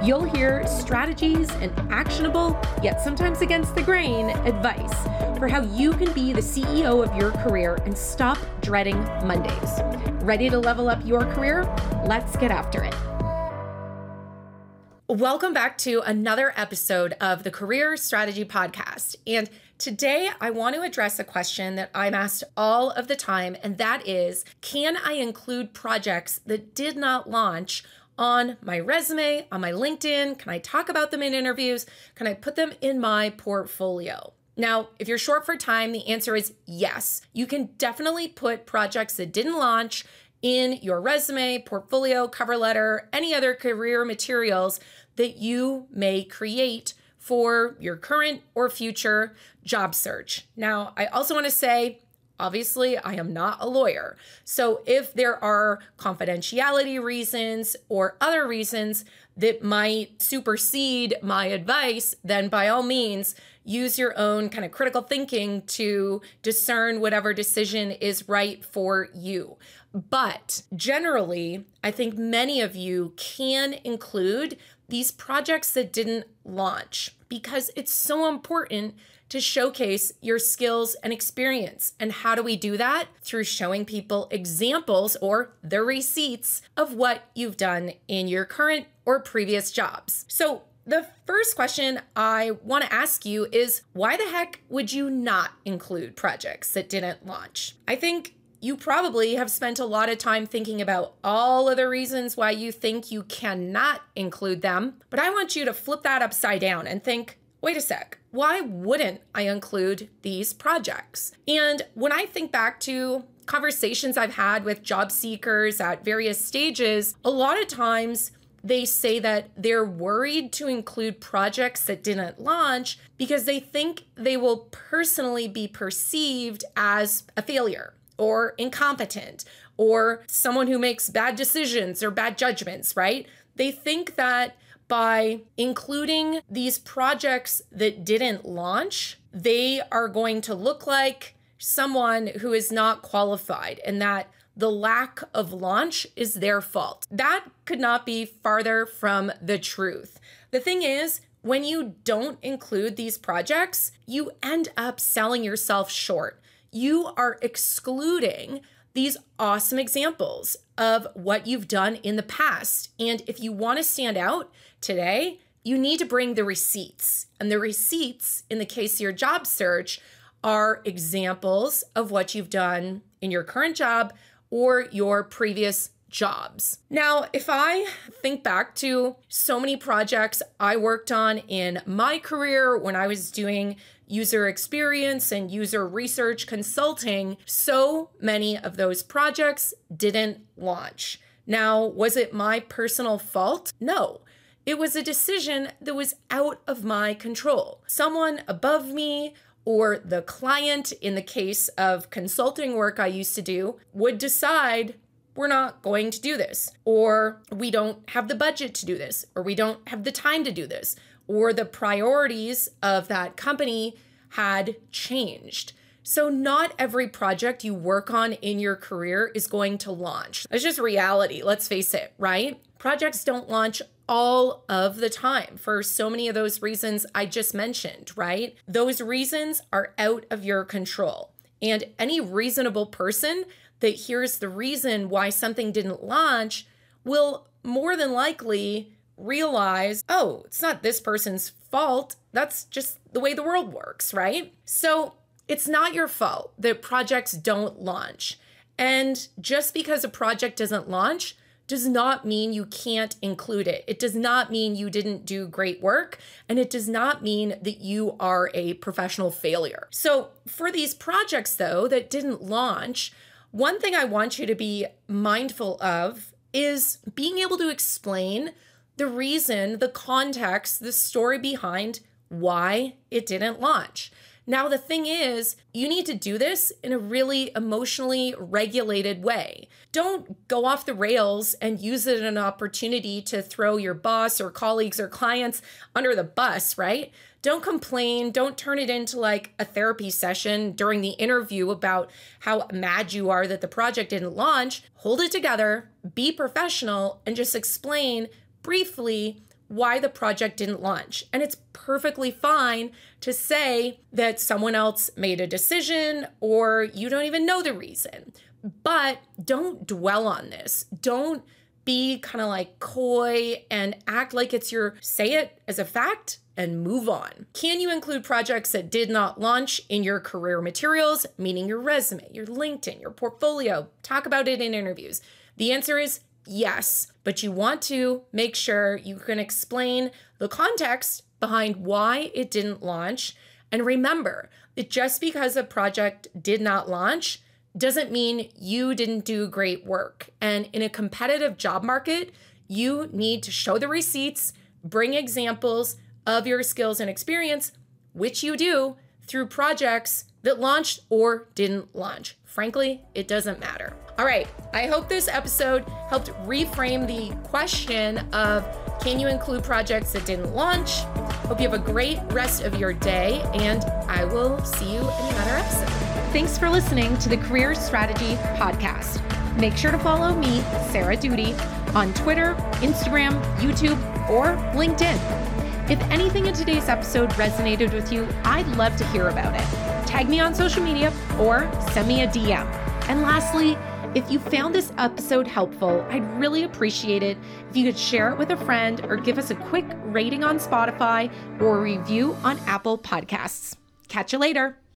You'll hear strategies and actionable, yet sometimes against the grain, advice for how you can be the CEO of your career and stop dreading Mondays. Ready to level up your career? Let's get after it. Welcome back to another episode of the Career Strategy Podcast. And today I want to address a question that I'm asked all of the time, and that is Can I include projects that did not launch on my resume, on my LinkedIn? Can I talk about them in interviews? Can I put them in my portfolio? Now, if you're short for time, the answer is yes. You can definitely put projects that didn't launch in your resume, portfolio, cover letter, any other career materials that you may create for your current or future job search. Now, I also want to say Obviously, I am not a lawyer. So if there are confidentiality reasons or other reasons that might supersede my advice, then by all means, use your own kind of critical thinking to discern whatever decision is right for you. But generally, I think many of you can include these projects that didn't launch because it's so important to showcase your skills and experience. And how do we do that? Through showing people examples or the receipts of what you've done in your current or previous jobs. So, the first question I want to ask you is why the heck would you not include projects that didn't launch? I think you probably have spent a lot of time thinking about all of the reasons why you think you cannot include them, but I want you to flip that upside down and think wait a sec, why wouldn't I include these projects? And when I think back to conversations I've had with job seekers at various stages, a lot of times they say that they're worried to include projects that didn't launch because they think they will personally be perceived as a failure or incompetent or someone who makes bad decisions or bad judgments, right? They think that by including these projects that didn't launch, they are going to look like someone who is not qualified and that the lack of launch is their fault. That could not be farther from the truth. The thing is, when you don't include these projects, you end up selling yourself short. You are excluding these awesome examples of what you've done in the past. And if you want to stand out today, you need to bring the receipts. And the receipts, in the case of your job search, are examples of what you've done in your current job or your previous jobs. Now, if I think back to so many projects I worked on in my career when I was doing user experience and user research consulting, so many of those projects didn't launch. Now, was it my personal fault? No. It was a decision that was out of my control. Someone above me or the client, in the case of consulting work I used to do, would decide we're not going to do this, or we don't have the budget to do this, or we don't have the time to do this, or the priorities of that company had changed. So, not every project you work on in your career is going to launch. That's just reality, let's face it, right? Projects don't launch all of the time for so many of those reasons I just mentioned, right? Those reasons are out of your control. And any reasonable person that hears the reason why something didn't launch will more than likely realize, oh, it's not this person's fault. That's just the way the world works, right? So it's not your fault that projects don't launch. And just because a project doesn't launch does not mean you can't include it. It does not mean you didn't do great work. And it does not mean that you are a professional failure. So, for these projects, though, that didn't launch, one thing I want you to be mindful of is being able to explain the reason, the context, the story behind why it didn't launch. Now, the thing is, you need to do this in a really emotionally regulated way. Don't go off the rails and use it as an opportunity to throw your boss or colleagues or clients under the bus, right? Don't complain. Don't turn it into like a therapy session during the interview about how mad you are that the project didn't launch. Hold it together, be professional, and just explain briefly why the project didn't launch. And it's perfectly fine to say that someone else made a decision or you don't even know the reason. But don't dwell on this. Don't be kind of like coy and act like it's your say it as a fact and move on. Can you include projects that did not launch in your career materials, meaning your resume, your LinkedIn, your portfolio? Talk about it in interviews. The answer is yes, but you want to make sure you can explain the context behind why it didn't launch. And remember that just because a project did not launch doesn't mean you didn't do great work. And in a competitive job market, you need to show the receipts, bring examples, of your skills and experience, which you do through projects that launched or didn't launch. Frankly, it doesn't matter. All right, I hope this episode helped reframe the question of can you include projects that didn't launch? Hope you have a great rest of your day, and I will see you in another episode. Thanks for listening to the Career Strategy Podcast. Make sure to follow me, Sarah Doody, on Twitter, Instagram, YouTube, or LinkedIn. If anything in today's episode resonated with you, I'd love to hear about it. Tag me on social media or send me a DM. And lastly, if you found this episode helpful, I'd really appreciate it if you could share it with a friend or give us a quick rating on Spotify or review on Apple Podcasts. Catch you later.